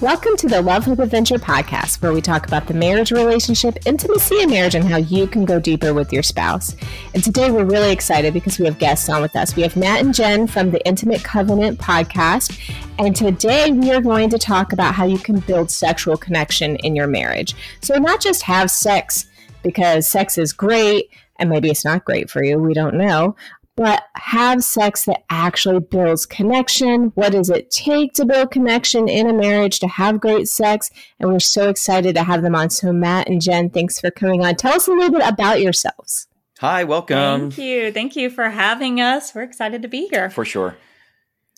Welcome to the Love Hope Adventure podcast, where we talk about the marriage relationship, intimacy in marriage, and how you can go deeper with your spouse. And today we're really excited because we have guests on with us. We have Matt and Jen from the Intimate Covenant podcast. And today we are going to talk about how you can build sexual connection in your marriage. So, not just have sex because sex is great and maybe it's not great for you, we don't know, but have sex that actually builds connection. What does it take to build connection in a marriage to have great sex? And we're so excited to have them on. So, Matt and Jen, thanks for coming on. Tell us a little bit about yourselves. Hi, welcome. Thank you. Thank you for having us. We're excited to be here. For sure.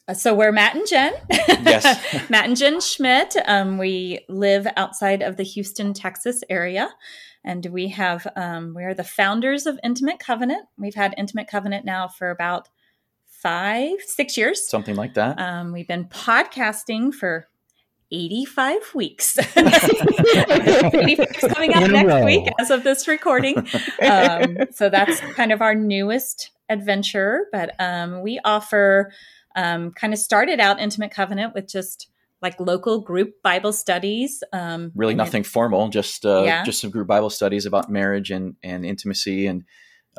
Uh, so we're Matt and Jen. Yes. Matt and Jen Schmidt. Um, we live outside of the Houston, Texas area and we have um, we are the founders of intimate covenant. We've had intimate covenant now for about five six years. Something like that. um, we've been podcasting for 85 weeks. 85 coming out In a next row. week as of this recording. Um, so that's kind of our newest adventure. But um, we offer um, kind of started out intimate covenant with just like local group bible studies um, really then- nothing formal, just uh, Yeah. just some group Bible studies about marriage and, and intimacy and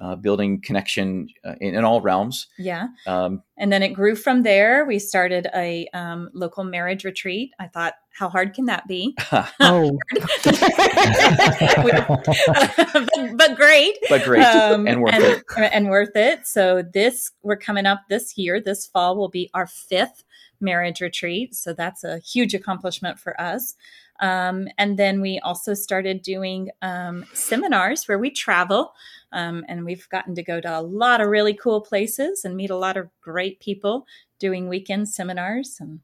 uh, building connection uh, in, in all realms. yeah Um, And then it grew from there. We started a um, local marriage retreat. I thought, how hard can that be? Oh, but, but great. but great Um, and worth and, it. and worth it. So this we're coming up this year. This fall will be our fifth marriage retreat. So that's a huge accomplishment for us. Um, and then we also started doing um, seminars where we travel, um, and we've gotten to go to a lot of really cool places and meet a lot of great people doing weekend seminars. And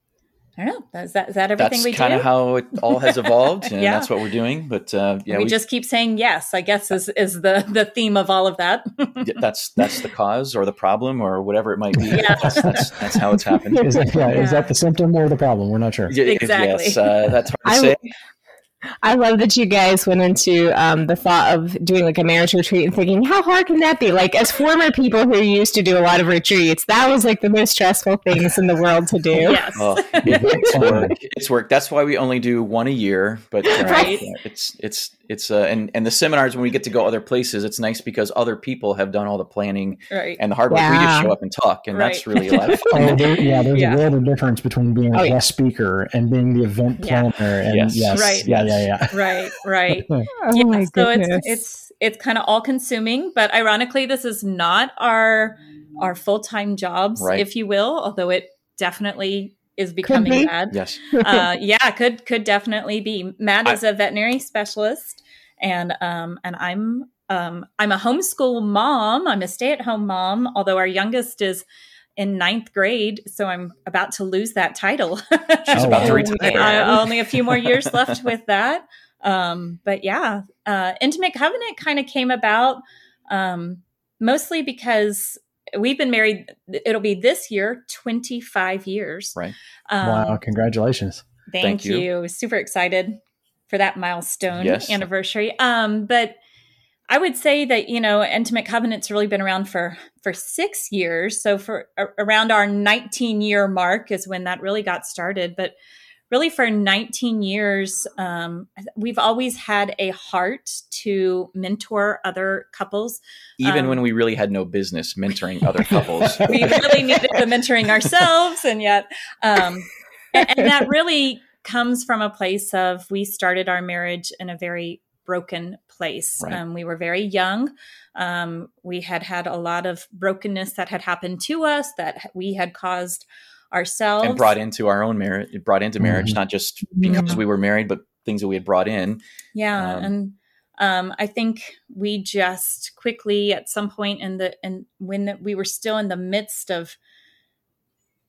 I don't know, is that is that everything That's we do? That's kind of how it all has evolved, and Yeah. that's what we're doing. But uh, yeah, we, we, just keep saying yes. I guess is is the the theme of all of that. that's that's the cause or the problem or whatever it might be. Yeah. That's, that's, that's how it's happened. is, that, yeah, is that the symptom or the problem? We're not sure. Yeah, Exactly. Yes, uh, that's hard to I- say. I love that you guys went into um, the thought of doing like a marriage retreat and thinking, how hard can that be? Like, as former people who used to do a lot of retreats, that was like the most stressful things in the world to do. yes. Oh, it's work. It's work. That's why we only do one a year. But uh, Right. yeah, it's it's it's uh, and and the seminars when we get to go other places, it's nice because other people have done all the planning Right. and the hard work. We just show up and talk, and that's really a lot of fun. Oh, there, yeah, there's Yeah. a world of difference between being a Oh, yeah. guest speaker and being the event Yeah. planner. And Yes. yes, Right. yeah, yeah, yeah. right. Right. Oh yeah, my so goodness. it's it's it's kind of all consuming, but ironically, this is not our our full time jobs, Right. if you will. Although it definitely is becoming be. that. Yes, Uh, yeah, could could definitely be. Matt I- is a veterinary specialist, and um and I'm um I'm a homeschool mom. I'm a stay at home mom. Although our youngest is in ninth grade, so I'm about to lose that title. she's Oh, about to retire. uh, only a few more years left with that. Um, but yeah, uh, Intimate Covenant kind of came about um, mostly because we've been married. It'll be this year, 25 years. Right. Um, wow, congratulations. Thank, Thank you. you. Super excited for that milestone Yes. anniversary. Um, but I would say that you know, Intimate Covenant's really been around for for six years. So for a- around our 19 year mark is when that really got started. But really, for 19 years, um, we've always had a heart to mentor other couples. Even Um, when we really had no business mentoring other couples. we really needed the mentoring ourselves and yet um and, and that really comes from a place of we started our marriage in a very broken place Right. um, we were very young um, we had had a lot of brokenness that had happened to us that we had caused ourselves and brought into our own marriage, brought into marriage, Mhm. not just because we were married, but things that we had brought in. Yeah, Um, and um, I think we just quickly at some point in the and when we were still in the midst of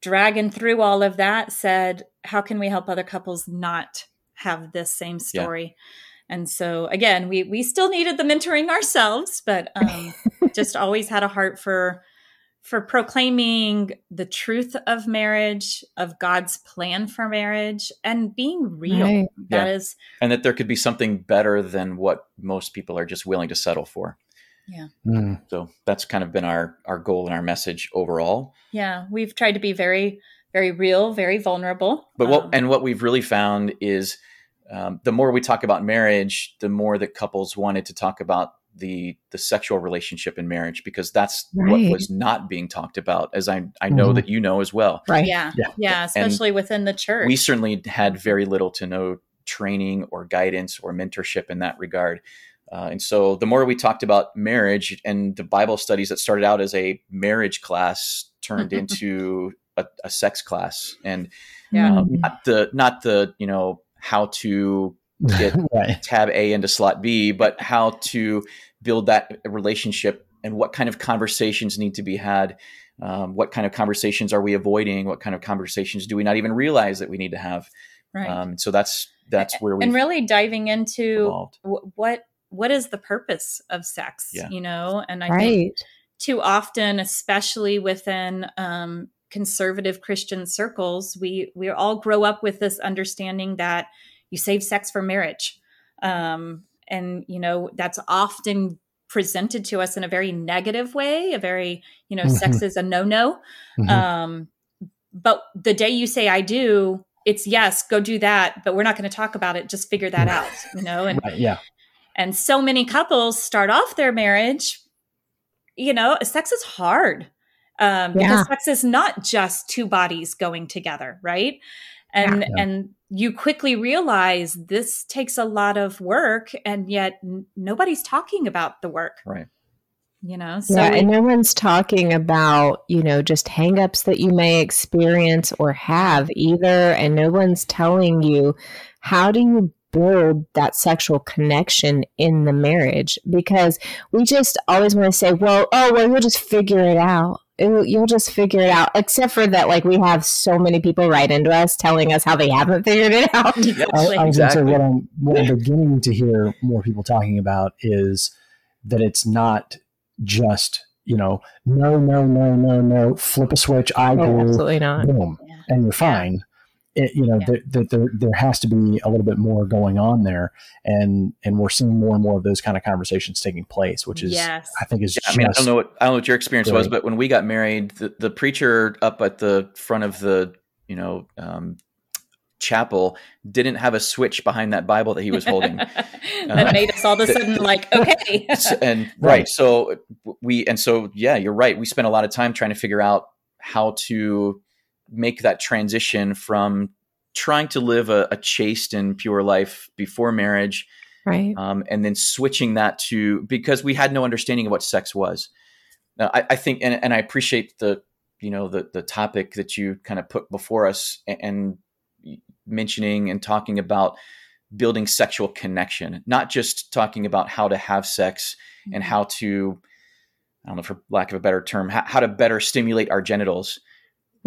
dragging through all of that, said, "How can we help other couples not have this same Yeah. Story?" And so again, we we still needed the mentoring ourselves, but um, just always had a heart for for proclaiming the truth of marriage, of God's plan for marriage, and being real. Right. That Yeah. is and that there could be something better than what most people are just willing to settle for. Mm. So that's kind of been our our goal and our message overall. Yeah, we've tried to be very very real, very vulnerable. But what Um, and what we've really found is um, the more we talk about marriage, the more that couples wanted to talk about the the sexual relationship in marriage because that's Right. what was not being talked about, as I I know Mhm. that you know as well. Right. yeah, Yeah. yeah, especially within the church. We certainly had very little to no training or guidance or mentorship in that regard. Uh, and so the more we talked about marriage and the Bible studies that started out as a marriage class turned into a, a sex class and Yeah. um, not the not the you know how to get right. tab A into slot B, but how to build that relationship and what kind of conversations need to be had. Um, what kind of conversations are we avoiding? What kind of conversations do we not even realize that we need to have? right. Um, so that's that's where we and really diving into evolved. w- what what is the purpose of sex Yeah. you know and i think too often especially within um, conservative christian circles we we all grow up with this understanding that you save sex for marriage um, and you know that's often presented to us in a very negative way a very you know sex is a no-no Mhm. um, but the day you say I do, it's yes, go do that, but we're not going to talk about it. Just figure that out, you know. And right. Yeah. and so many couples start off their marriage, you know, sex is hard um, Yeah. because sex is not just two bodies going together, right? And Yeah. and you quickly realize this takes a lot of work, and yet n- nobody's talking about the work, Right. you know. So yeah, and no one's talking about, you know, just hangups that you may experience or have either. And no one's telling you how do you build that sexual connection in the marriage? Because we just always want to say, well, oh, well, you'll just figure it out. It'll- You'll just figure it out. Except for that, like we have so many people write into us telling us how they haven't figured it out. I, I Exactly. was Exactly. going to say what I'm, what I'm beginning to hear more people talking about is that it's not just, you know, no, no, no, no, no, flip a switch, I Oh, do, absolutely not. boom, Yeah. and you're fine. It, you know, Yeah. that there, there, there has to be a little bit more going on there. And, and we're seeing more and more of those kind of conversations taking place, which is, yes, I think is Yeah, I mean, I don't know what I don't know what your experience was, but when we got married, the, the preacher up at the front of the you know um, chapel didn't have a switch behind that Bible that he was holding. that made us all of a sudden like, okay, and right. Right. so we and so yeah you're right we spent a lot of time trying to figure out how to make that transition from trying to live a, a chaste and pure life before marriage Right. um, and then switching that to because we had no understanding of what sex was now, I, I think and, and i appreciate the you know the the topic that you kind of put before us and, and mentioning and talking about building sexual connection not just talking about how to have sex and how to i don't know for lack of a better term how, how to better stimulate our genitals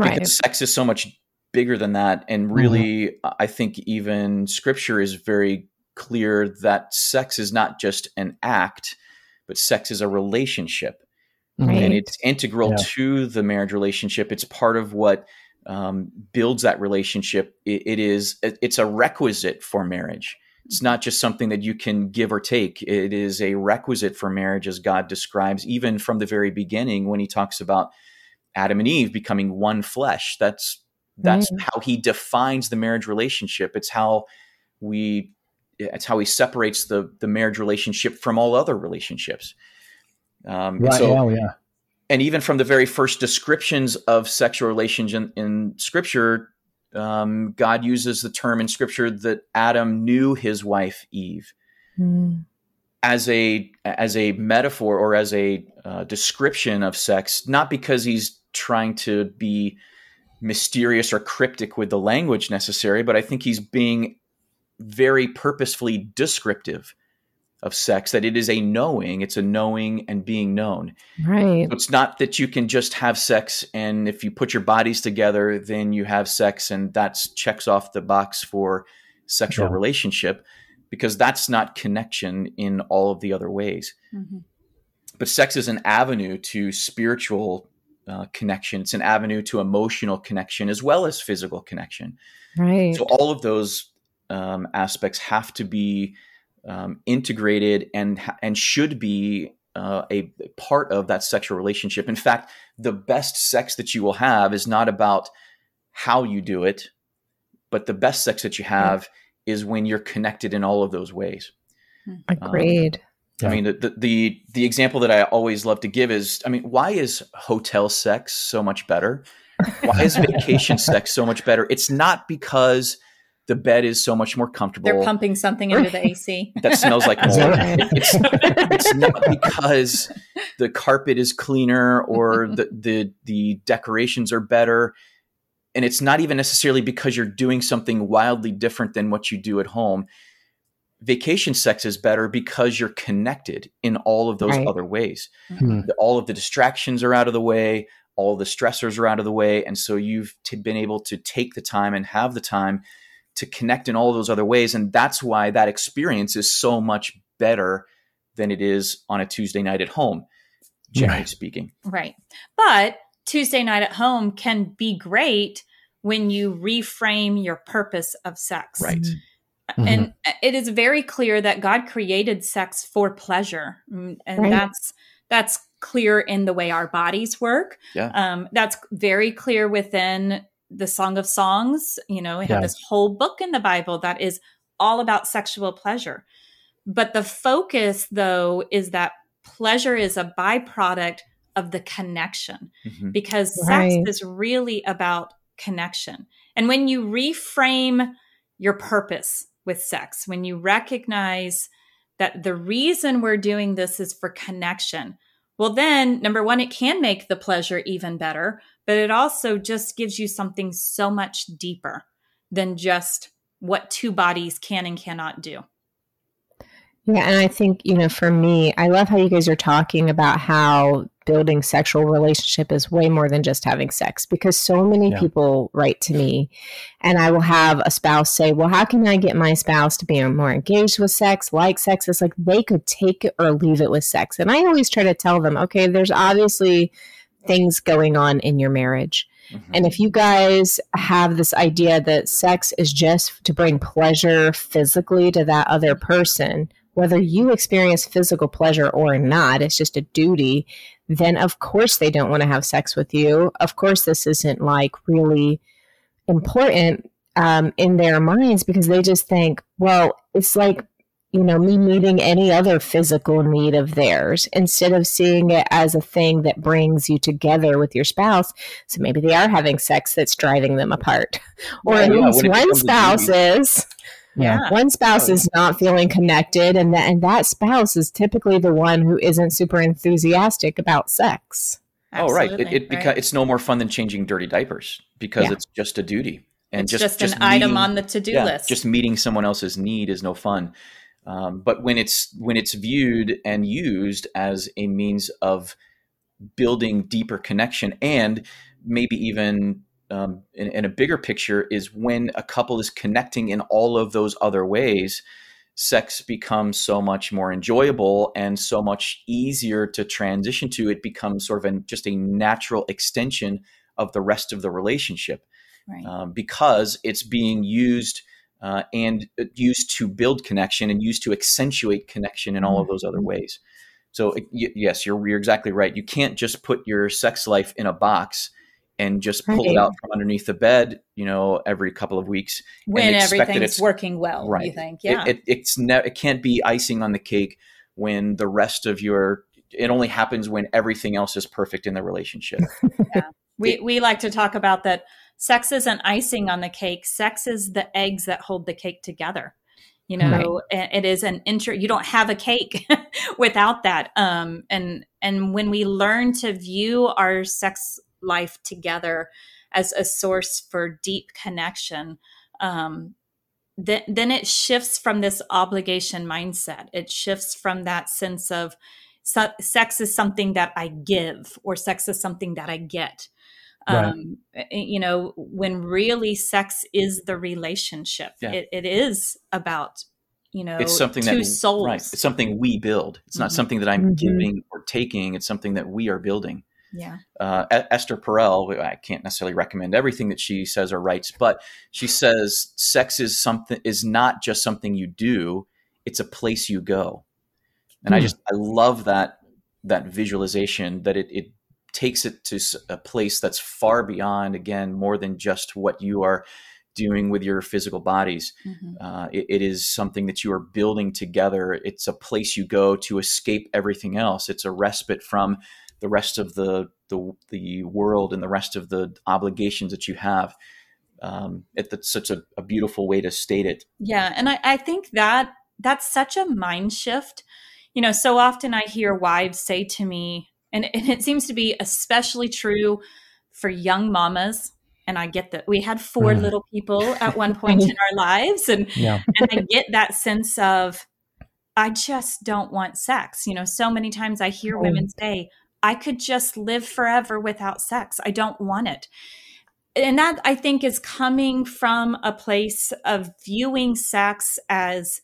Right. because sex is so much bigger than that and really i think even scripture is very clear that sex is not just an act but sex is a relationship Right. and it's integral Yeah. to the marriage relationship it's part of what um, builds that relationship it, it is it- it's a requisite for marriage it's not just something that you can give or take it is a requisite for marriage as god describes even from the very beginning when he talks about adam and eve becoming one flesh that's that's Right. how he defines the marriage relationship it's how we it's how he separates the the marriage relationship from all other relationships um, right. so yeah, yeah. and even from the very first descriptions of sexual relations in, in scripture um, god uses the term in scripture that adam knew his wife eve Mm. as a as a metaphor or as a uh, description of sex not because he's trying to be mysterious or cryptic with the language necessary but i think he's being very purposefully descriptive of sex that it is a knowing it's a knowing and being known Right. so it's not that you can just have sex and if you put your bodies together, then you have sex and that's checks off the box for sexual Yeah. relationship because that's not connection in all of the other ways. Mhm. But sex is an avenue to spiritual uh, connection. It's an avenue to emotional connection as well as physical connection. Right. So all of those um, aspects have to be um, integrated and and should be uh, a part of that sexual relationship. In fact, the best sex that you will have is not about how you do it, but the best sex that you have is when you're connected in all of those ways. Agreed. Um, yeah. I mean, the, the the example that I always love to give is, I mean, why is hotel sex so much better? Why is vacation sex so much better? It's not because the bed is so much more comfortable. They're pumping something into the AC that smells like mold. it's, it's not because the carpet is cleaner or the, the the decorations are better, and it's not even necessarily because you're doing something wildly different than what you do at home vacation sex is better because you're connected in all of those right. other ways. Mm-hmm. All of the distractions are out of the way, all the stressors are out of the way. And so you've t- been able to take the time and have the time to connect in all those other ways. And that's why that experience is so much better than it is on a Tuesday night at home, generally right. speaking. Right. But Tuesday night at home can be great when you reframe your purpose of sex. Right. Mm-hmm Mm-hmm. And it is very clear that God created sex for pleasure. Mm, and right. that's that's clear in the way our bodies work. Yeah. Um, that's very clear within the Song of Songs. You know, we have yeah. this whole book in the Bible that is all about sexual pleasure. But the focus, though, is that pleasure is a byproduct of the connection mm-hmm. because right. sex is really about connection. And when you reframe your purpose with sex, when you recognize that the reason we're doing this is for connection, well, then, number one, it can make the pleasure even better, but it also just gives you something so much deeper than just what two bodies can and cannot do. Yeah, and I think, you know, for me, I love how you guys are talking about how building sexual relationship is way more than just having sex because so many yeah. people write to me and I will have a spouse say, "Well, how can I get my spouse to be more engaged with sex, like sex?" It's like they could take it or leave it with sex. And I always try to tell them, "Okay, there's obviously things going on in your marriage." Mm-hmm. And if you guys have this idea that sex is just to bring pleasure physically to that other person, whether you experience physical pleasure or not, it's just a duty, then of course they don't want to have sex with you. Of course, this isn't like really important um, in their minds because they just think, well, it's like, you know, me meeting any other physical need of theirs instead of seeing it as a thing that brings you together with your spouse. So maybe they are having sex that's driving them apart. Or yeah, at least one spouse is yeah. One spouse is not feeling connected, and that, and that spouse is typically the one who isn't super enthusiastic about sex. Absolutely, oh, right. It, it right. It's no more fun than changing dirty diapers because yeah. it's just a duty. And it's just, just, just an meeting, item on the to-do yeah, list. Just meeting someone else's need is no fun. Um, but when it's when it's viewed and used as a means of building deeper connection and maybe even um, in, in, a bigger picture is when a couple is connecting in all of those other ways sex becomes so much more enjoyable and so much easier to transition to it becomes sort of just a natural extension of the rest of the relationship right. um, because it's being used uh, and uh, used to build connection and used to accentuate connection in all of those other mm-hmm. ways so yes you're, you're exactly right you can't just put your sex life in a box and just pull right. it out from underneath the bed, you know, every couple of weeks. When everything's working well, right. you think, yeah. It, it, it's ne- it can't be icing on the cake when the rest of your, it only happens when everything else is perfect in the relationship. yeah. We, we like to talk about that sex isn't icing on the cake. Sex is the eggs that hold the cake together. You know, right. it is an intro. You don't have a cake without that. Um, and and when we learn to view our sex life together as a source for deep connection, um, then, then it shifts from this obligation mindset. It shifts from that sense of so, sex is something that I give or sex is something that I get. Right. Um, you know, when really sex is the relationship, yeah. it, it is about you know it's something two that souls. Right. It's something we build. It's mm-hmm. not something that I'm mm-hmm. giving or taking. It's something that we are building. Yeah. Uh, Esther Perel, I can't necessarily recommend everything that she says or writes, but she says sex is something is not just something you do; it's a place you go. And I hmm. just I love that that visualization that it, it takes it to a place that's far beyond, again, more than just what you are doing with your physical bodies. Mm-hmm. Uh, it, it is something that you are building together. It's a place you go to escape everything else. It's a respite from the rest of the the, the world and the rest of the obligations that you have. Um, it, that's such a, a beautiful way to state it. Yeah, and I, I think that that's such a mind shift. You know, so often I hear wives say to me, and, and it seems to be especially true for young mamas and I get that we had four mm. little people at one point in our lives, and yeah. and I get that sense of I just don't want sex. You know, so many times I hear oh. women say, "I could just live forever without sex. I don't want it." And that I think is coming from a place of viewing sex as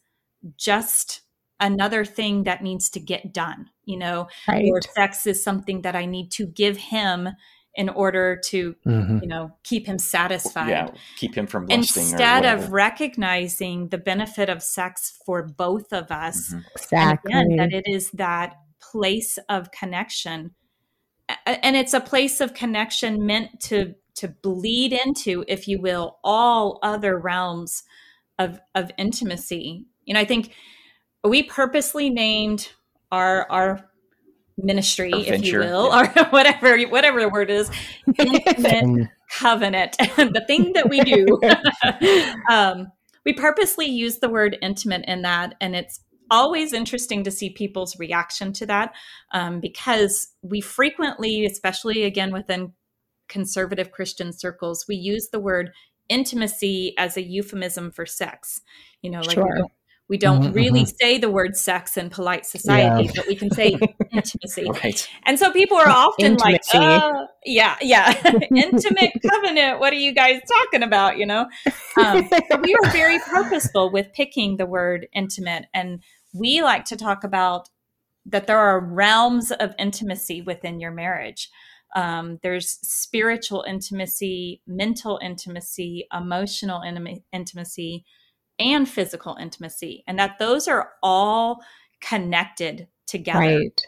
just another thing that needs to get done, you know, right. or sex is something that I need to give him in order to mm-hmm. you know keep him satisfied yeah keep him from lusting instead of recognizing the benefit of sex for both of us mm-hmm. exactly again, that it is that place of connection and it's a place of connection meant to to bleed into if you will all other realms of of intimacy you know i think we purposely named our our ministry, if you will, yeah. or whatever whatever the word is, intimate covenant, the thing that we do. um, we purposely use the word intimate in that, and it's always interesting to see people's reaction to that um, because we frequently, especially again within conservative Christian circles, we use the word intimacy as a euphemism for sex. You know, like sure. we don't we don't mm-hmm. really mm-hmm. say the word sex in polite society, yeah. but we can say intimacy. Right. And so people are often Intimacy. like, uh, yeah, yeah, intimate covenant. What are you guys talking about? You know, um, we are very purposeful with picking the word intimate. And we like to talk about that there are realms of intimacy within your marriage. Um, there's spiritual intimacy, mental intimacy, emotional intimacy and physical intimacy and that those are all connected together right.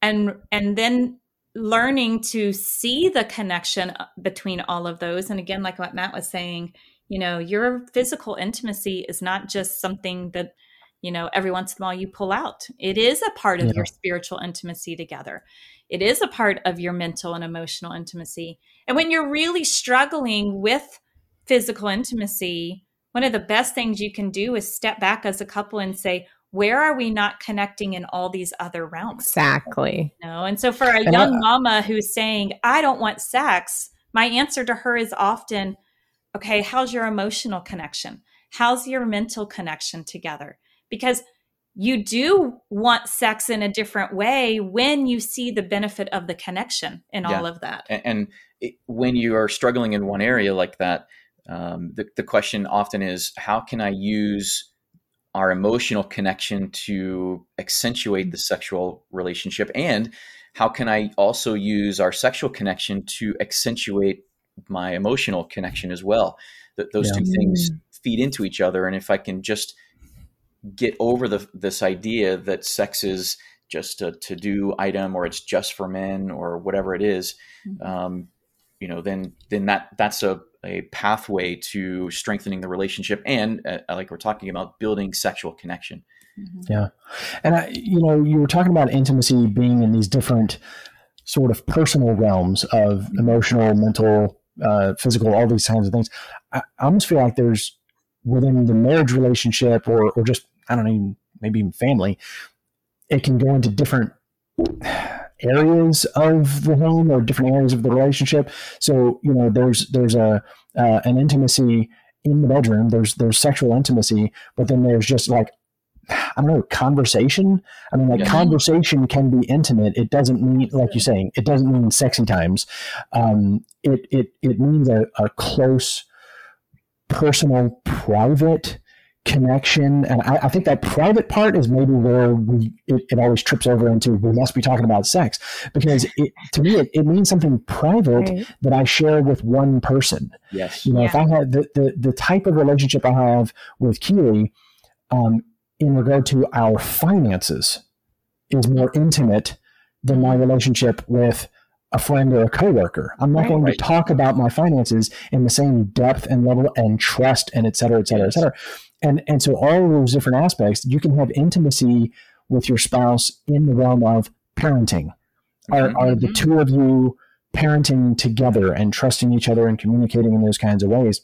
and and then learning to see the connection uh, between all of those and again like what matt was saying you know your physical intimacy is not just something that you know every once in a while you pull out it is a part of yeah. your spiritual intimacy together it is a part of your mental and emotional intimacy and when you're really struggling with physical intimacy one of the best things you can do is step back as a couple and say, where are we not connecting in all these other realms? Exactly. You know? And so for a uh, young mama who's saying, I don't want sex, my answer to her is often, okay, how's your emotional connection? How's your mental connection together? Because you do want sex in a different way when you see the benefit of the connection in yeah. all of that. And, and it, when you are struggling in one area like that, um, the, the question often is how can I use our emotional connection to accentuate the sexual relationship? And how can I also use our sexual connection to accentuate my emotional connection as well? That those yeah. two things mm. feed into each other. And if I can just get over the, this idea that sex is just a to do item or it's just for men or whatever it is, mm-hmm. um, you know, then then that that's a a pathway to strengthening the relationship and uh, like we're talking about building sexual connection mm-hmm. yeah and I, you know you were talking about intimacy being in these different sort of personal realms of emotional mental uh, physical all these kinds of things I, I almost feel like there's within the marriage relationship or, or just i don't know maybe even family it can go into different areas of the home or different areas of the relationship. So you know, there's there's a uh, an intimacy in the bedroom. There's there's sexual intimacy, but then there's just like I don't know, conversation. I mean, like yeah. conversation can be intimate. It doesn't mean, like you're saying, it doesn't mean sexy times. Um, it it it means a, a close, personal, private connection and I, I, think that private part is maybe where we it, it, always trips over into we must be talking about sex because it, to me it, it means something private right. that i share with one person yes you know yeah. if i had the, the the type of relationship i have with keely um, in regard to our finances is more intimate than my relationship with a friend or a coworker. I'm not Right. going Right. to talk about my finances in the same depth and level and trust and et cetera, et cetera, et cetera. And and so all of those different aspects, you can have intimacy with your spouse in the realm of parenting. Are Mhm. are the Mhm. two of you parenting together and trusting each other and communicating in those kinds of ways?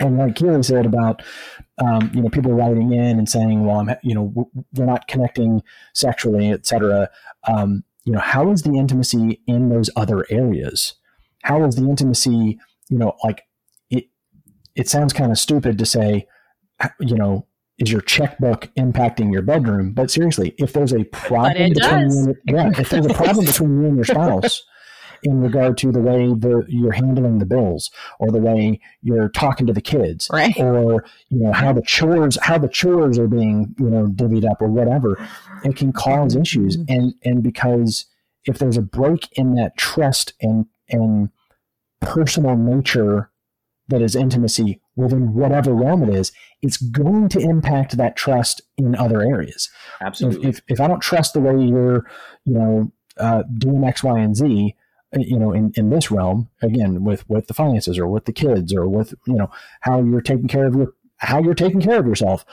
And like Keely said about, um, you know, people writing in and saying, "Well, I'm, you know, we're not connecting sexually, et cetera." Um, you know, how is the intimacy in those other areas? How is the intimacy, you know, like it? It sounds kind of stupid to say, you know, is your checkbook impacting your bedroom? But seriously, if there's a problem between you and, yeah, if there's a problem between you and your spouse in regard to the way the, you're handling the bills or the way you're talking to the kids Right. or you know how the chores how the chores are being you know divvied up or whatever it can cause issues and and because if there's a break in that trust and and personal nature that is intimacy within whatever realm it is it's going to impact that trust in other areas if, Absolutely. if, if i don't trust the way you're you know uh, doing x y and z you know in, in this realm again with with the finances or with the kids or with you know how you're taking care of your how you're taking care of yourself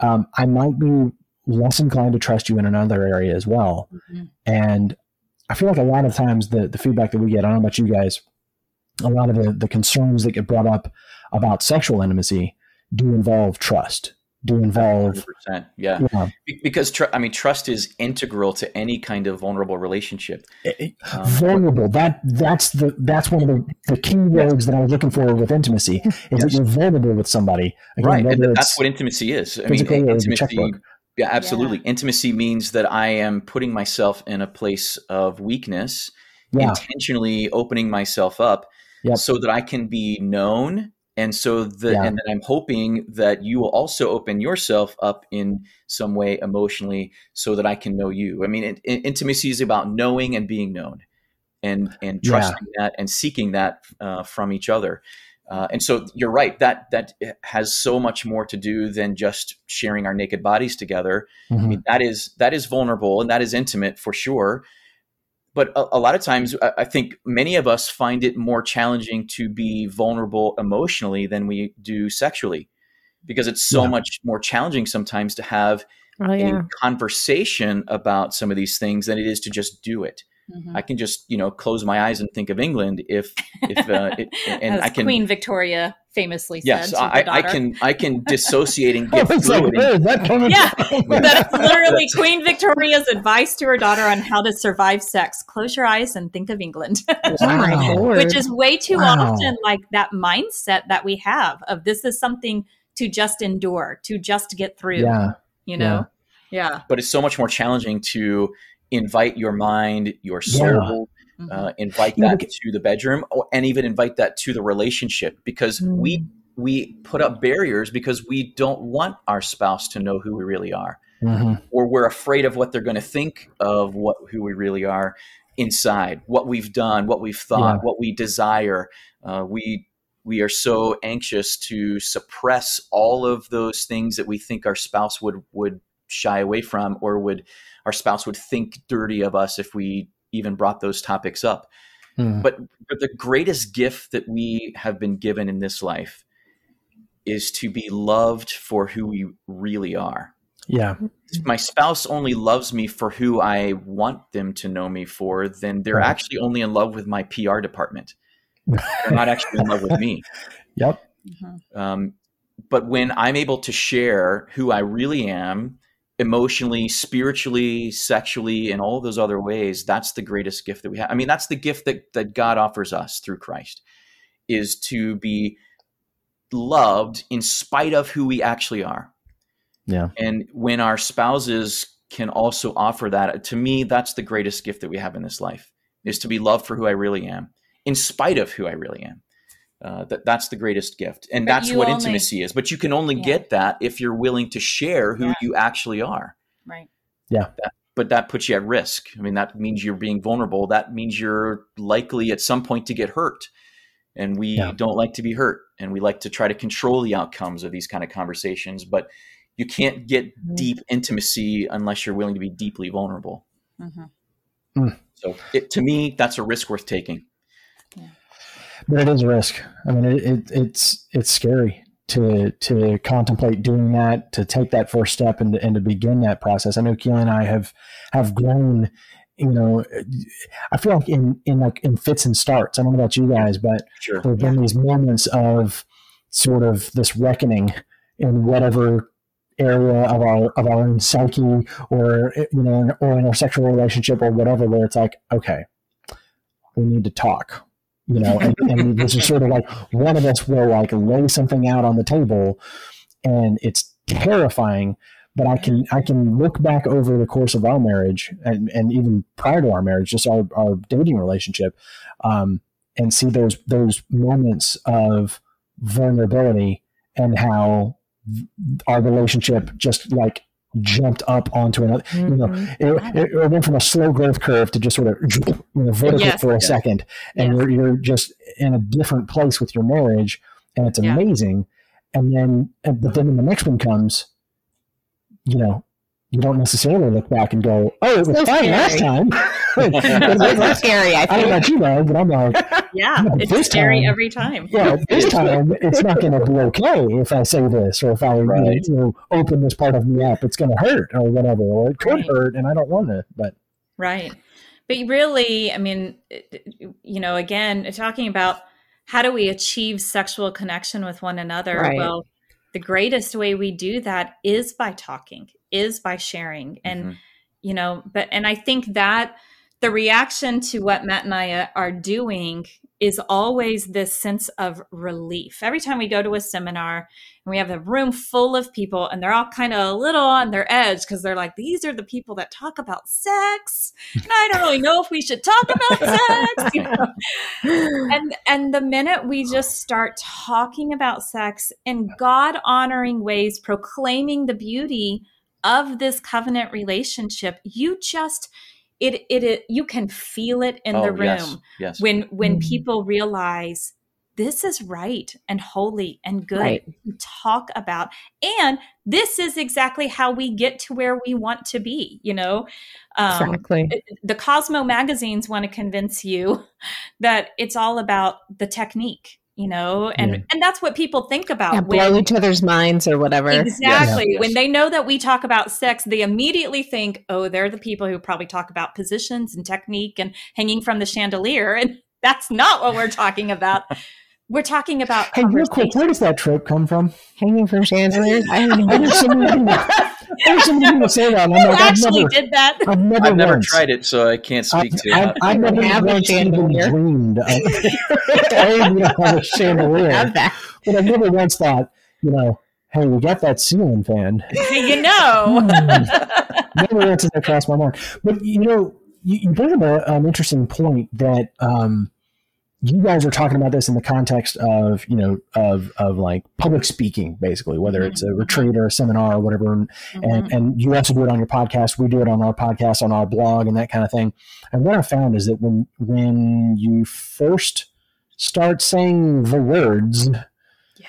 um, i might be less inclined to trust you in another area as well Mhm. and i feel like a lot of times the the feedback that we get i don't know about you guys a lot of the, the concerns that get brought up about sexual intimacy do involve trust do involve 100%. Yeah. yeah, Because, tr- I mean, trust is integral to any kind of vulnerable relationship. Um, vulnerable that that's the that's one of the, the key words that i was looking for with intimacy is that you're vulnerable with somebody Again, right. And whether th- it's- that's what intimacy is. I mean, physical or the intimacy. checkbook. Yeah, absolutely. Intimacy means that I am putting myself in a place of weakness, yeah intentionally opening myself up Yep. so that I can be known. And so that, Yeah. and then I'm hoping that you will also open yourself up in some way emotionally so that I can know you. I mean, in, in- intimacy is about knowing and being known and, and Yeah. trusting that and seeking that uh, from each other. Uh, and so you're right that that has so much more to do than just sharing our naked bodies together. I Mhm. mean, that is that is vulnerable and that is intimate for sure. But a, a lot of times, I, I think many of us find it more challenging to be vulnerable emotionally than we do sexually, because it's so Yeah. much more challenging sometimes to have Oh a conversation about some of these things than it is to just do it. Mhm. I can just you know close my eyes and think of England if if uh, it, and I can Queen Victoria famously yes said to I, I can I can dissociate and I get was through like, it. and- that coming Yeah. That's literally Queen Victoria's advice to her daughter on how to survive sex. Close your eyes and think of England. Oh Wow. Which is way too Wow. often like that mindset that we have of this is something to just endure, to just get through. yeah You know? Yeah. but it's so much more challenging to invite your mind, your soul, Mhm. uh, invite that because- to the bedroom, or, and even invite that to the relationship because Mm. we we put up barriers because we don't want our spouse to know who we really are, Mhm. or we're afraid of what they're going to think of what who we really are inside, what we've done, what we've thought, Yeah. what we desire. Uh, we we are so anxious to suppress all of those things that we think our spouse would would shy away from or would our spouse would think dirty of us if we even brought those topics up Mhm. but, but the greatest gift that we have been given in this life is to be loved for who we really are yeah if my spouse only loves me for who I want them to know me for, then they're Right. actually only in love with my PR department. They're not actually in love with me. yep Mhm. Um, but when I'm able to share who I really am, emotionally, spiritually, sexually, and all those other ways, that's the greatest gift that we have. I mean, that's the gift that, that God offers us through Christ, is to be loved in spite of who we actually are. yeah And when our spouses can also offer that, to me, that's the greatest gift that we have in this life, is to be loved for who I really am, in spite of who I really am. Uh, that that's the greatest gift, and But that's what only- intimacy is. But you can only Yeah. get that if you're willing to share who Yeah. you actually are. Right. Yeah. But that puts you at risk. I mean, that means you're being vulnerable. That means you're likely at some point to get hurt, and we Yeah. don't like to be hurt, and we like to try to control the outcomes of these kind of conversations. But you can't get Mhm. deep intimacy unless you're willing to be deeply vulnerable. Mhm. So it, to me, that's a risk worth taking. But it is a risk. I mean, it, it, it's it's scary to to contemplate doing that, to take that first step, and, and to begin that process. I know Keely and I have have grown. You know, I feel like in in like in fits and starts. I don't know about you guys, but Sure. there have been these moments of sort of this reckoning in whatever area of our of our own psyche or you know or in our sexual relationship or whatever where it's like okay we need to talk you know and, and this is sort of like one of us will like lay something out on the table and it's terrifying but i can i can look back over the course of our marriage and, and even prior to our marriage just our, our dating relationship um, and see those those moments of vulnerability and how our relationship just like jumped up onto another you know Mhm. it, it, it went from a slow growth curve to just sort of you know, vertical Yes. for a second and Yes. you're, you're just in a different place with your marriage and it's Yeah. amazing and then but then when the next one comes you know you don't necessarily look back and go oh it was So fine last time It's so scary. I I don't know think. about you guys, but I'm like, Yeah, Yeah, it's this scary time- every time. yeah, this time it's not going to be okay if I say this or if I Right. you know, open this part of me up. It's going to hurt or whatever, or it could Right. hurt, and I don't want it. But Right. But really, I mean, it- it- you know, again, talking about how do we achieve sexual connection with one another? Right. Well, the greatest way we do that is by talking, is by sharing. And, Mhm. you know, but, and I think that the reaction to what Matt and I uh, are doing is always this sense of relief. Every time we go to a seminar and we have a room full of people and they're all kind of a little on their edge because they're like, these are the people that talk about sex. And I don't really know if we should talk about sex. You know? And and the minute we just start talking about sex in God honoring ways, proclaiming the beauty of this covenant relationship, you just it it, it you can feel it in the Oh, room yes, yes. when when Mhm. people realize this is right and holy and good Right. to talk about and this is exactly how we get to where we want to be you know um, Exactly. the cosmo magazines want to convince you that it's all about the technique you know and Yeah. and that's what people think about Yeah, when- blow each other's minds or whatever. Exactly. Yes. When they know that we talk about sex, they immediately think, oh, they're the people who probably talk about positions and technique and hanging from the chandelier. And that's not what we're talking about. We're talking about hey, real quick, where does that trope come from? Hanging from chandeliers. I don't I know. heard so many people, I heard so many people say that. I'm Who like, I've actually never, did that? I've never, I've never tried it, so I can't I've, speak to I've, it. I've never have a once even chandelier. dreamed of I don't have a chandelier. Have that. But I've never once thought, you know, hey, we got that ceiling fan. you know. never once has that crossed my mind. But you know, you, you bring up an interesting point that um, you guys are talking about this in the context of you know of of like public speaking, basically, whether it's a retreat or a seminar or whatever. And, and and you also do it on your podcast. We do it on our podcast, on our blog, and that kind of thing. And what I found is that when when you first start saying the words, Yeah.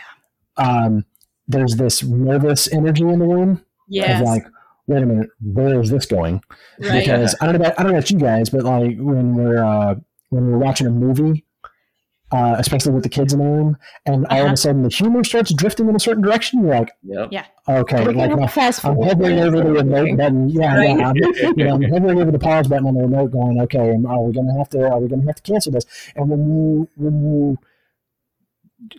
um, there's this nervous energy in the room yeah like, wait a minute, where is this going? right. Because I don't know about I don't know about you guys, but like when we're uh, when we're watching a movie, uh, especially with the kids in the room, and all of Uh-huh. a sudden the humor starts drifting in a certain direction, you're like, Yep. okay, We're like gonna fast I'm hovering over the remote button. Yeah, Right. yeah. I'm, you know, I'm hovering over the pause button on the remote, going, okay, are we going to have to? Are we going to have to cancel this? And when you when you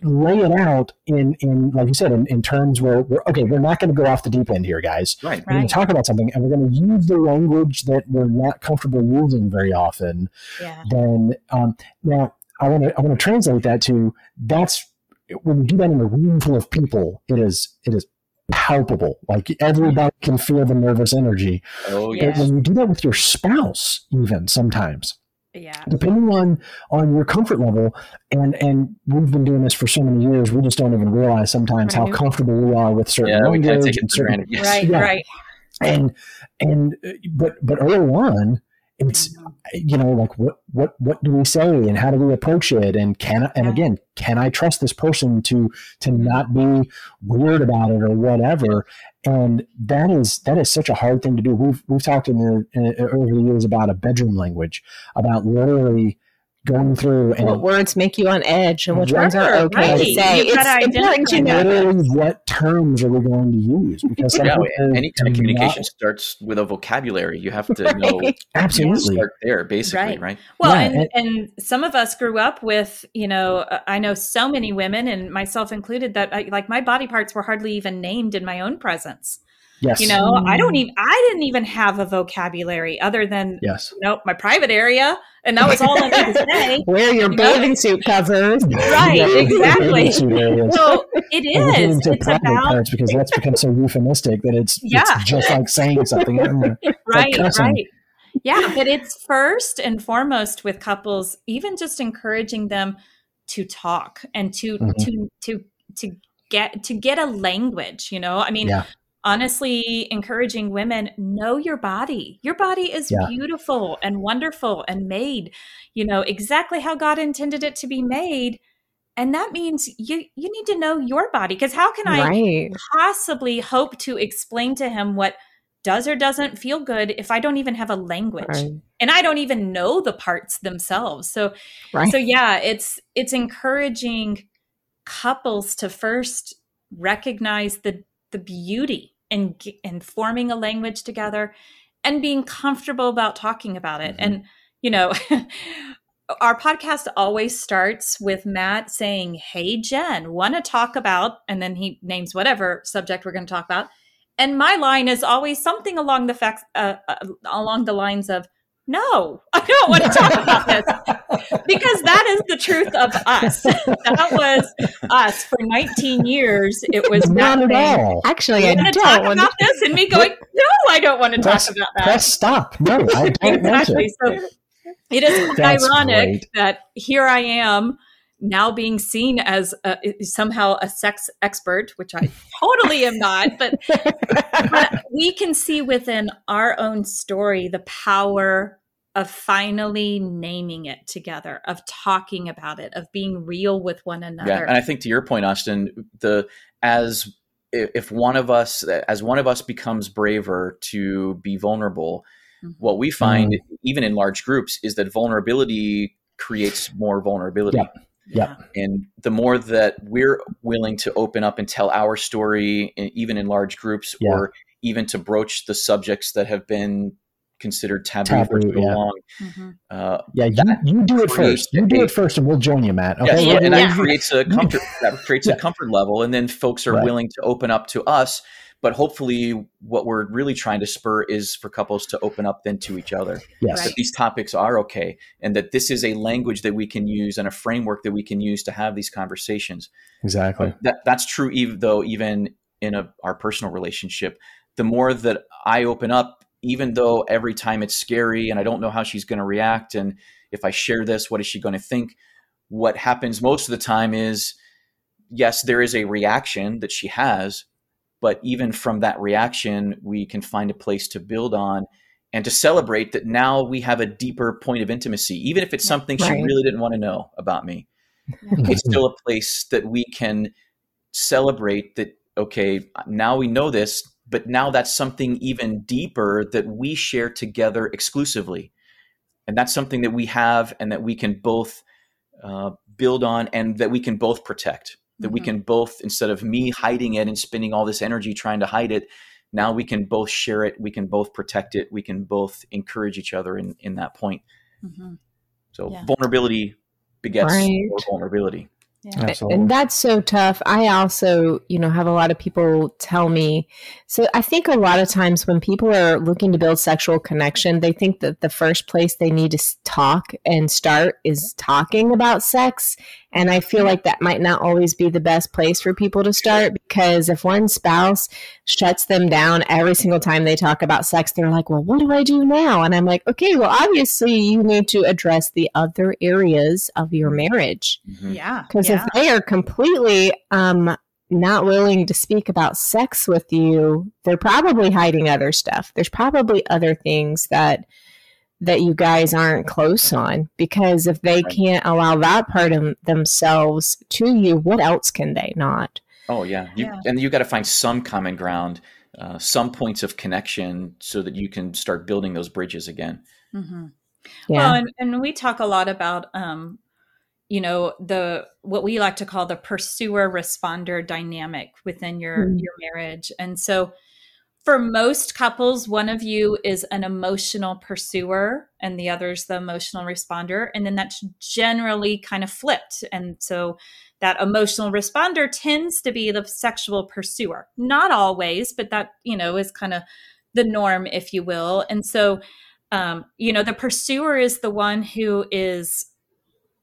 lay it out in in like you said in, in terms where we're okay, we're not going to go off the deep end here, guys. Right. We're going to talk about something, and we're going to use the language that we're not comfortable using very often. Yeah. Then um, now I want to I want to translate that to that's when you do that in a room full of people, it is it is palpable. Like everybody can feel the nervous energy. Oh Yeah. When you do that with your spouse, even sometimes, Yeah. depending on on your comfort level, and and we've been doing this for so many years, we just don't even realize sometimes how comfortable we are with certain Yeah, we kind of take it and for certain granted. Yes. Right. Yeah. Right. and and but but early on it's you know like what what what do we say and how do we approach it? And can I, and again can I trust this person to to not be weird about it or whatever? And that is that is such a hard thing to do. We've we've talked in the in, over the years about a bedroom language about literally going through and what words make you on edge and which Right, ones are okay right. to say. You've It's important to know. literally what terms are we going to use because Yeah, any kind of communication not- starts with a vocabulary. You have to know absolutely start there, basically, Right. right? Well, Yeah, and, and some of us grew up with, you know, uh, I know so many women, and myself included, that I, like my body parts were hardly even named in my own presence. Yes You know, I don't even, I didn't even have a vocabulary other than, yes you know, my private area, and that was all I needed to say. Wear your You know? bathing suit covers. Right, Yeah, exactly. bathing suit areas. So it And we're getting is. It's about parts because that's become so euphemistic that it's, Yeah. it's just like saying something. Right cussing. right yeah but it's first and foremost with couples even just encouraging them to talk and to Mhm. to to to get to get a language you know i mean Yeah. Honestly encouraging women know your body your body is Yeah. beautiful and wonderful and made you know exactly how god intended it to be made and that means you you need to know your body because how can i Right. possibly hope to explain to him what does or doesn't feel good if I don't even have a language Right. and I don't even know the parts themselves. So Right. so yeah, it's it's encouraging couples to first recognize the the beauty and and forming a language together and being comfortable about talking about it. Mhm. And you know, our podcast always starts with Matt saying, "Hey Jen, want to talk about?" and then he names whatever subject we're going to talk about. And my line is always something along the facts, uh, uh, along the lines of, "No, I don't want to talk about this." because that is the truth of us. that was us for 19 years. It was Not Matt at all. Actually, "You I want to don't talk want about this, and me going, "No, I don't want to Press- talk about that." Press stop. No, I don't exactly. want to. So it is That's ironic great. that here I am now being seen as a, somehow a sex expert, which I totally am not, but, but we can see within our own story the power of finally naming it together, of talking about it, of being real with one another. Yeah, and I think to your point, Austin, the as if one of us as one of us becomes braver to be vulnerable, Mhm. what we find even in large groups is that vulnerability creates more vulnerability. Yep. Yeah. And the more that we're willing to open up and tell our story, even in large groups, Yeah. or even to broach the subjects that have been considered taboo, for Taboo, so yeah. long, Mhm. uh, Yeah, you, you do it first. You do it first, and we'll join you, Matt. Okay, Yes, Yeah, and yeah. that creates a comfort that creates Yeah. a comfort level, and then folks are Right. willing to open up to us. But hopefully, what we're really trying to spur is for couples to open up then to each other. yes, Right. That these topics are okay, and that this is a language that we can use and a framework that we can use to have these conversations. exactly. That that's true, even though even in a, our personal relationship, the more that I open up, even though every time it's scary and I don't know how she's going to react, and if I share this, what is she going to think? What happens most of the time is, yes, there is a reaction that she has, but even from that reaction, we can find a place to build on and to celebrate that now we have a deeper point of intimacy, even if it's something she really didn't want to know about me. It's still a place that we can celebrate that okay now we know this but now that's something even deeper that we share together exclusively. And that's something that we have and that we can both uh, build on and that we can both protect that we Mhm. can both instead of me hiding it and spending all this energy trying to hide it now we can both share it we can both protect it we can both encourage each other in in that point Mhm. so Yeah. vulnerability begets Right. more vulnerability Yeah. And that's so tough. I also, you know, have a lot of people tell me. So I think a lot of times when people are looking to build sexual connection, they think that the first place they need to talk and start is talking about sex. And I feel like that might not always be the best place for people to start because if one spouse shuts them down every single time they talk about sex, they're like, well, what do I do now? And I'm like, okay, well, obviously you need to address the other areas of your marriage. Mhm. Yeah. Because yeah. if they are completely um, not willing to speak about sex with you, they're probably hiding other stuff. There's probably other things that that you guys aren't close on because if they Right. can't allow that part of themselves to you, what else can they not? Oh yeah, you, Yeah. and you got to find some common ground, uh, some points of connection, so that you can start building those bridges again. hmm Yeah. Well, and, and we talk a lot about, um, you know, the what we like to call the pursuer responder dynamic within your Mm. your marriage, and so for most couples, one of you is an emotional pursuer and the other is the emotional responder, and then that's generally kind of flipped, and so that emotional responder tends to be the sexual pursuer. Not always, but that you know is kind of the norm, if you will, and so um, you know the pursuer is the one who is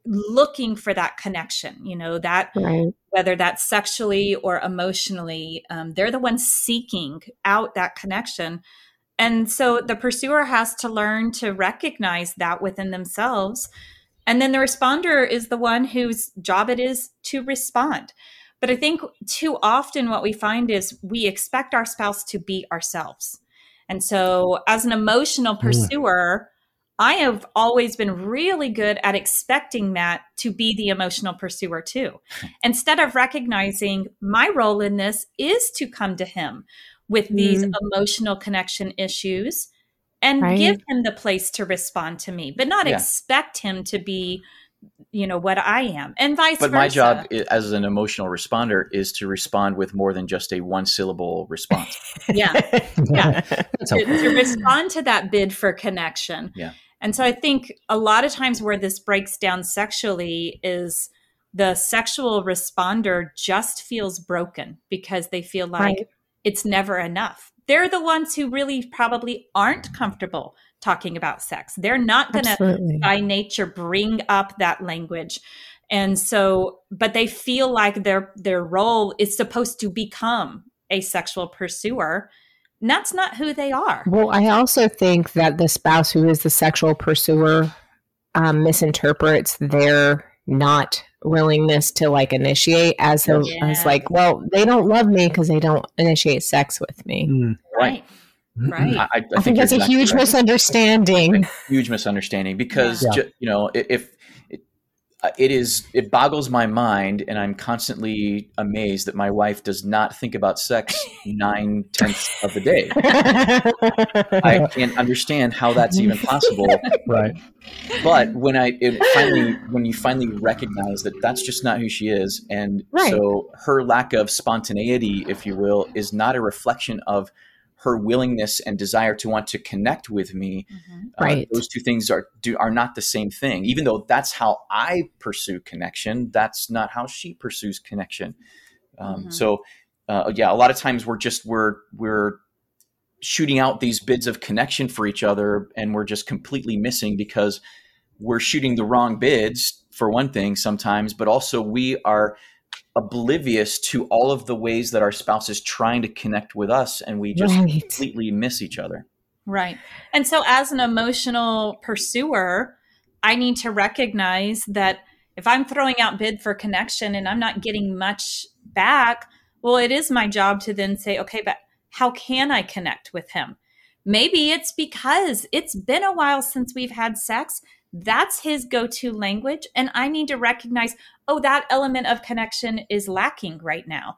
looking for that connection you know that right. whether that's sexually or emotionally um, they're the ones seeking out that connection and so the pursuer has to learn to recognize that within themselves and then the responder is the one whose job it is to respond but i think too often what we find is we expect our spouse to be ourselves and so as an emotional Mm. Pursuer I have always been really good at expecting Matt to be the emotional pursuer too. Instead of recognizing my role in this is to come to him with these Mm. emotional connection issues and Right. give him the place to respond to me, but not Yeah. expect him to be, you know, what I am, and vice But versa. my job i- as an emotional responder is to respond with more than just a one syllable response. yeah, Yeah. To, to respond to that bid for connection. Yeah. And so I think a lot of times where this breaks down sexually is the sexual responder just feels broken because they feel like Right. it's never enough. They're the ones who really probably aren't comfortable talking about sex. They're not going to by nature bring up that language and so but they feel like their their role is supposed to become a sexual pursuer and that's not who they are Well, I also think that the spouse who is the sexual pursuer um, misinterprets their not willingness to like initiate as a, Yeah. as like, well, they don't love me because they don't initiate sex with me. Mm. right Right. I, I, I I think you're that's a huge right. misunderstanding. huge misunderstanding because Yeah. ju- you know if it, uh, it is it boggles my mind and i'm constantly amazed that my wife does not think about sex nine tenths of the day i can't understand how that's even possible right. but when i it finally when you finally recognize that that's just not who she is and Right. so her lack of spontaneity if you will is not a reflection of her willingness and desire to want to connect with me Mhm. uh, Right. those two things are do are not the same thing. Even though that's how I pursue connection, that's not how she pursues connection. Um, Mhm. So, uh, yeah, a lot of times we're just we're we're shooting out these bids of connection for each other, and we're just completely missing because we're shooting the wrong bids for one thing sometimes, but also we are oblivious to all of the ways that our spouse is trying to connect with us, and we just Right. completely miss each other. Right. And so, as an emotional pursuer, I need to recognize that if I'm throwing out bid for connection and I'm not getting much back, well, it is my job to then say, okay, but how can I connect with him? Maybe it's because it's been a while since we've had sex. That's his go to language. And I need to recognize, oh, that element of connection is lacking right now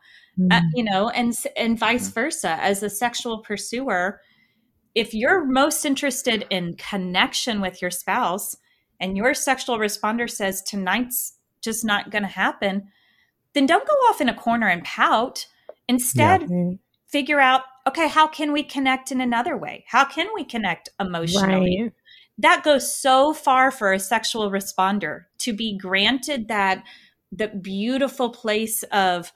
uh, you know and and vice versa as a sexual pursuer if you're most interested in connection with your spouse and your sexual responder says tonight's just not going to happen then don't go off in a corner and pout instead Mm. figure out okay how can we connect in another way how can we connect emotionally Right. That goes so far for a sexual responder to be granted that the beautiful place of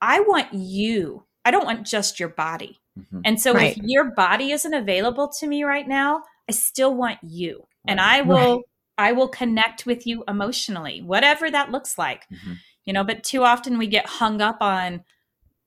i want you i don't want just your body Mhm. and so Right. if your body isn't available to me right now i still want you and i will i will connect with you emotionally whatever that looks like Mhm. you know but too often we get hung up on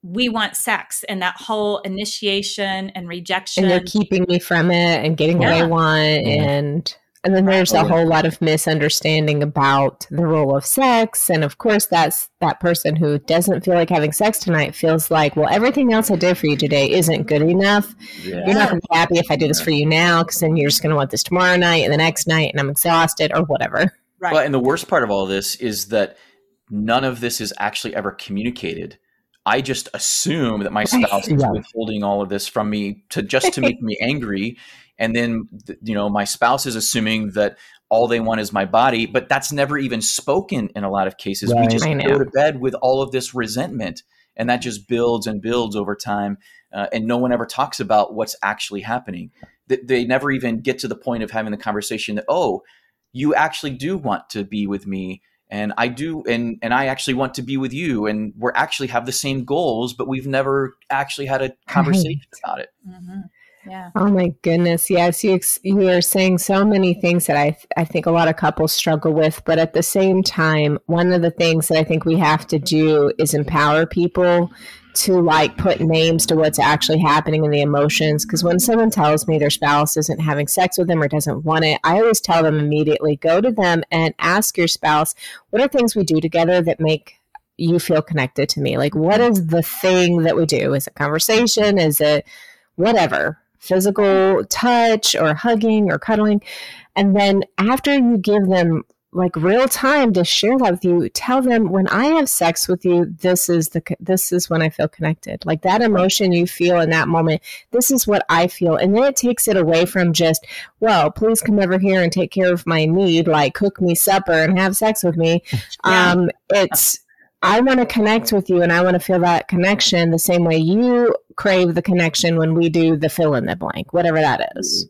we want sex and that whole initiation and rejection And they're keeping me from it and getting what I want. Mhm. And And then there's a whole lot of misunderstanding about the role of sex. And of course, that's that person who doesn't feel like having sex tonight feels like, well, everything else I did for you today isn't good enough. Yeah. You're not going to be happy if I do this for you now because then you're just going to want this tomorrow night and the next night and I'm exhausted or whatever. Right. Well, and the worst part of all this is that none of this is actually ever communicated. I just assume that my spouse is withholding all of this from me to just to make me angry. And then you know my spouse is assuming that all they want is my body but that's never even spoken in a lot of cases. Right. we just go to bed with all of this resentment and that just builds and builds over time uh, and no one ever talks about what's actually happening. They, they never even get to the point of having the conversation that oh you actually do want to be with me and I do and and I actually want to be with you and we're actually have the same goals but we've never actually had a conversation right. about it. Mm-hmm. Yeah. Oh my goodness. Yes, you you are saying so many things that I I think a lot of couples struggle with, but at the same time, one of the things that I think we have to do is empower people to like put names to what's actually happening in the emotions because when someone tells me their spouse isn't having sex with them or doesn't want it i always tell them immediately go to them and ask your spouse what are things we do together that make you feel connected to me? Like what is the thing that we do? Is it conversation? Is it whatever physical touch or hugging or cuddling. And then after you give them like real time to share that with you, tell them when I have sex with you, this is the this is when I feel connected. Like that emotion you feel in that moment, this is what I feel. And then it takes it away from just, well, please come over here and take care of my need, like cook me supper and have sex with me. Yeah. Um, it's I want to connect with you and I want to feel that connection the same way you crave the connection when we do the fill in the blank, whatever that is.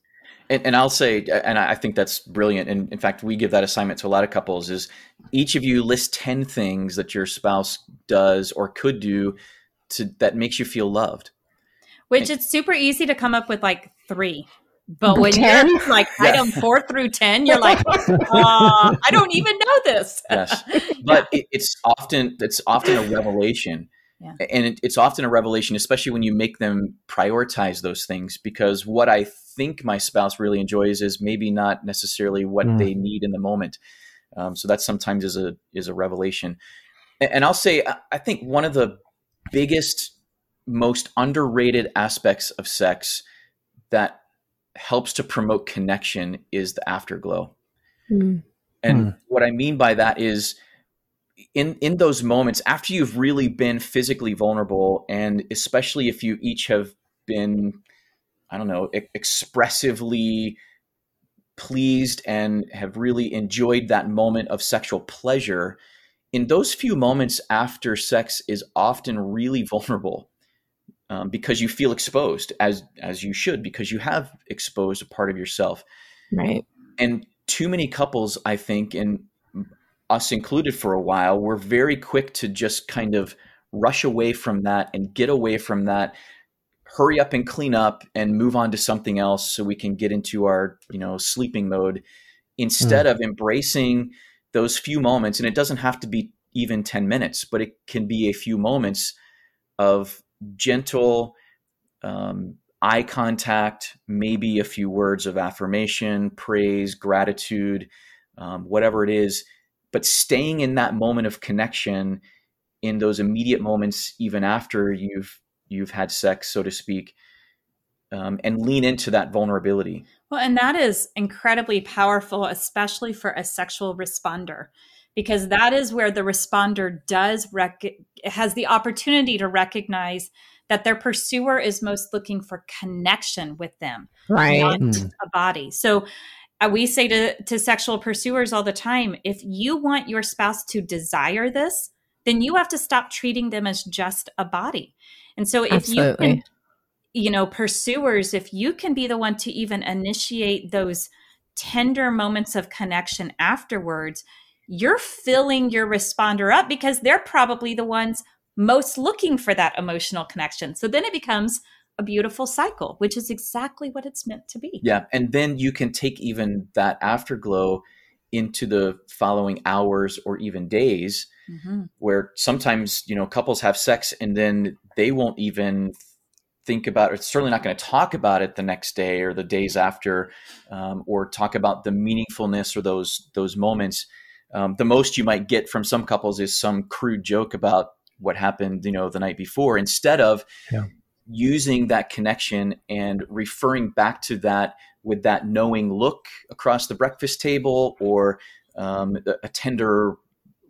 And, and, I'll say, and I think that's brilliant. And in fact, we give that assignment to a lot of couples: is each of you list ten things that your spouse does or could do to that makes you feel loved. Which and, it's super easy to come up with like three. But when 10? you're like yeah. item four through 10, you're like, uh, I don't even know this. yes. But it, it's often, it's often a revelation. Yeah. And it, it's often a revelation, especially when you make them prioritize those things, because what I think my spouse really enjoys is maybe not necessarily what mm. they need in the moment. Um, so that sometimes is a, is a revelation. And, and I'll say, I think one of the biggest, most underrated aspects of sex that helps to promote connection is the afterglow. Mm. And mm. what I mean by that is in in those moments after you've really been physically vulnerable and especially if you each have been I don't know, e- expressively pleased and have really enjoyed that moment of sexual pleasure, in those few moments after sex is often really vulnerable um, because you feel exposed as as you should because you have exposed a part of yourself. Right. And too many couples i think and us included for a while we're very quick to just kind of rush away from that and get away from that hurry up and clean up and move on to something else so we can get into our you know sleeping mode instead mm. of embracing those few moments and it doesn't have to be even 10 minutes but it can be a few moments of gentle um, eye contact, maybe a few words of affirmation, praise, gratitude, um, whatever it is, but staying in that moment of connection in those immediate moments, even after you've you've had sex, so to speak, um, and lean into that vulnerability. Well, and that is incredibly powerful, especially for a sexual responder because that is where the responder does rec- has the opportunity to recognize that their pursuer is most looking for connection with them, right? Not mm. a body. So Uh, we say to, to sexual pursuers all the time if you want your spouse to desire this, then you have to stop treating them as just a body. And so if Absolutely. you can, you know, pursuers, if you can be the one to even initiate those tender moments of connection afterwards, you're filling your responder up because they're probably the ones most looking for that emotional connection. So then it becomes a beautiful cycle, which is exactly what it's meant to be. Yeah. And then you can take even that afterglow into the following hours or even days mm-hmm. where sometimes, you know, couples have sex and then they won't even think about it, certainly not going to talk about it the next day or the days after um, or talk about the meaningfulness or those those moments um, the most you might get from some couples is some crude joke about what happened you know the night before instead of yeah. Using that connection and referring back to that with that knowing look across the breakfast table or um, a tender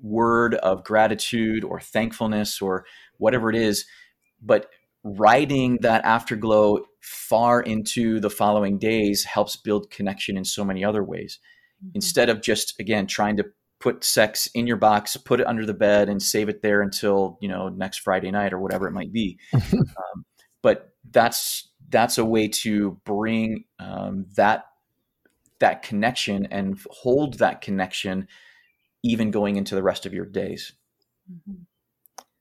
word of gratitude or thankfulness or whatever it is but riding that afterglow far into the following days helps build connection in so many other ways mm-hmm. instead of just again trying to put sex in your box put it under the bed and save it there until you know next friday night or whatever it might be um, but that's that's a way to bring um, that that connection and hold that connection even going into the rest of your days mm-hmm.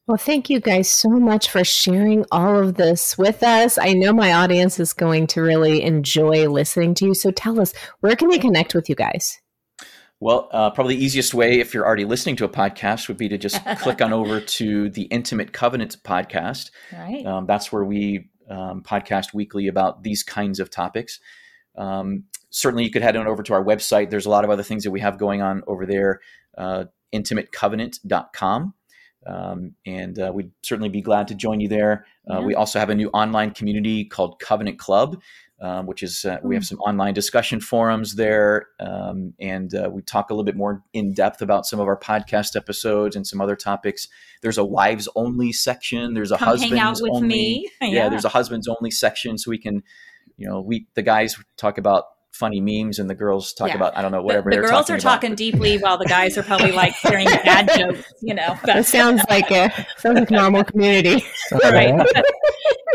Well, thank you guys so much for sharing all of this with us. I know my audience is going to really enjoy listening to you. So tell us, where can they connect with you guys? Well, uh, probably the easiest way, if you're already listening to a podcast, would be to just click on over to the Intimate Covenant podcast. Right. Um, that's where we um, podcast weekly about these kinds of topics. Um, certainly, you could head on over to our website. There's a lot of other things that we have going on over there. Uh, intimatecovenant.com. Um, and uh, we'd certainly be glad to join you there. Uh, yeah. We also have a new online community called Covenant Club, um, which is uh, we have hmm. some online discussion forums there, um, and uh, we talk a little bit more in depth about some of our podcast episodes and some other topics. There's a wives only section. There's a Come husbands only. Yeah. yeah, there's a husbands only section, so we can, you know, we the guys talk about funny memes and the girls talk yeah. about I don't know whatever. The, the girls talking are talking deeply while the guys are probably like hearing bad jokes. You know, that sounds like a sounds like normal community, right?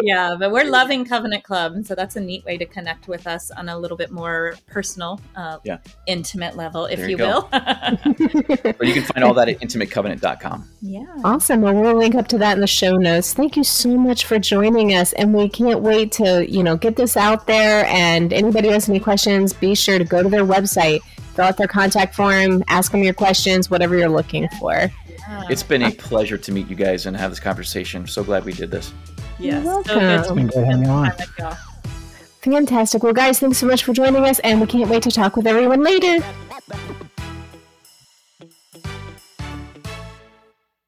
yeah, but we're loving Covenant Club, and so that's a neat way to connect with us on a little bit more personal, uh, yeah. intimate level, if there you, you will. but you can find all that at intimatecovenant.com. Yeah, awesome. Well, we'll link up to that in the show notes. Thank you so much for joining us, and we can't wait to you know get this out there. And anybody who has any questions, be sure to go to their website, fill out their contact form, ask them your questions, whatever you're looking for. It's been a pleasure to meet you guys and have this conversation. So glad we did this. Yes. So good to great having you on. Fantastic. Well, guys, thanks so much for joining us, and we can't wait to talk with everyone later.